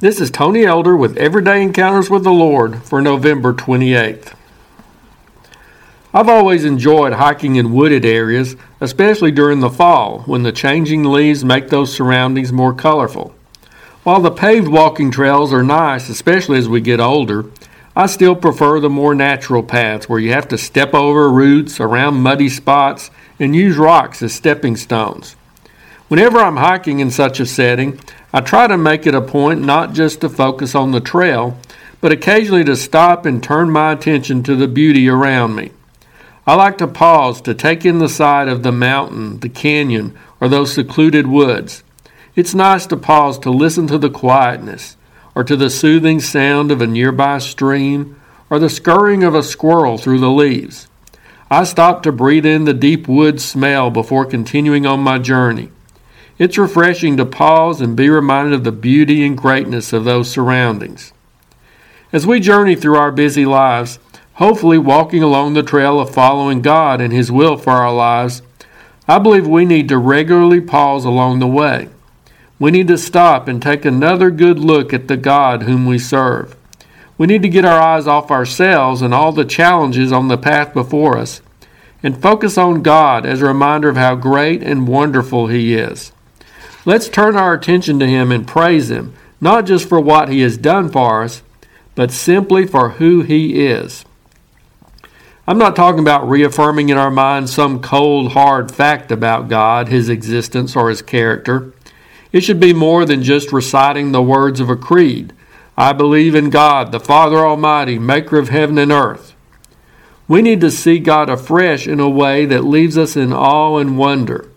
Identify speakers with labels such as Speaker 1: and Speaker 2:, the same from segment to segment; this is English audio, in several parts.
Speaker 1: This is Tony Elder with Everyday Encounters with the Lord for November 28th. I've always enjoyed hiking in wooded areas, especially during the fall when the changing leaves make those surroundings more colorful. While the paved walking trails are nice, especially as we get older, I still prefer the more natural paths where you have to step over roots, around muddy spots, and use rocks as stepping stones. Whenever I'm hiking in such a setting, I try to make it a point not just to focus on the trail, but occasionally to stop and turn my attention to the beauty around me. I like to pause to take in the sight of the mountain, the canyon, or those secluded woods. It's nice to pause to listen to the quietness, or to the soothing sound of a nearby stream, or the scurrying of a squirrel through the leaves. I stop to breathe in the deep wood smell before continuing on my journey. It's refreshing to pause and be reminded of the beauty and greatness of those surroundings. As we journey through our busy lives, hopefully walking along the trail of following God and His will for our lives, I believe we need to regularly pause along the way. We need to stop and take another good look at the God whom we serve. We need to get our eyes off ourselves and all the challenges on the path before us and focus on God as a reminder of how great and wonderful He is. Let's turn our attention to Him and praise Him, not just for what He has done for us, but simply for who He is. I'm not talking about reaffirming in our minds some cold, hard fact about God, His existence, or His character. It should be more than just reciting the words of a creed. I believe in God, the Father Almighty, maker of heaven and earth. We need to see God afresh in a way that leaves us in awe and wonder.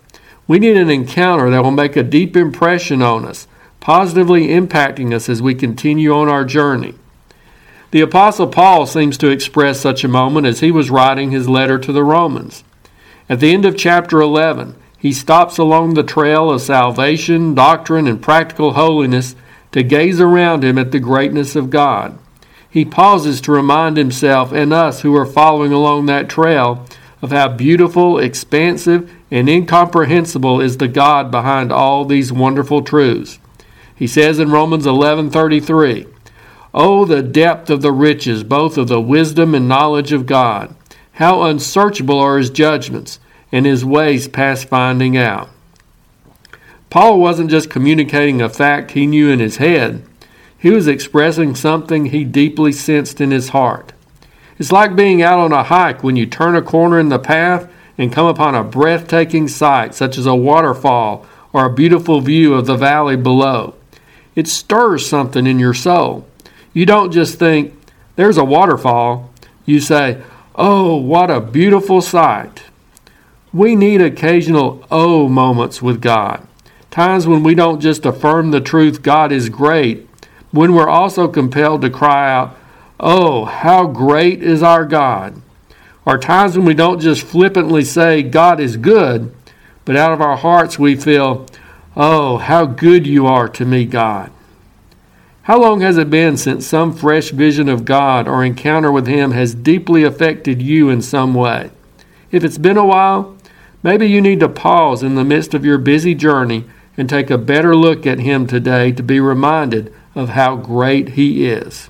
Speaker 1: We need an encounter that will make a deep impression on us, positively impacting us as we continue on our journey. The Apostle Paul seems to express such a moment as he was writing his letter to the Romans. At the end of chapter 11, he stops along the trail of salvation, doctrine, and practical holiness to gaze around him at the greatness of God. He pauses to remind himself and us who are following along that trail of how beautiful, expansive, and incomprehensible is the God behind all these wonderful truths. He says in Romans 11:33, "Oh the depth of the riches both of the wisdom and knowledge of God. How unsearchable are his judgments and his ways past finding out." Paul wasn't just communicating a fact he knew in his head. He was expressing something he deeply sensed in his heart. It's like being out on a hike when you turn a corner in the path and come upon a breathtaking sight, such as a waterfall or a beautiful view of the valley below. It stirs something in your soul. You don't just think, there's a waterfall. You say, oh, what a beautiful sight. We need occasional oh moments with God. Times when we don't just affirm the truth God is great, when we're also compelled to cry out, oh, how great is our God are times when we don't just flippantly say God is good, but out of our hearts we feel, Oh, how good you are to me, God. How long has it been since some fresh vision of God or encounter with Him has deeply affected you in some way? If it's been a while, maybe you need to pause in the midst of your busy journey and take a better look at Him today to be reminded of how great He is.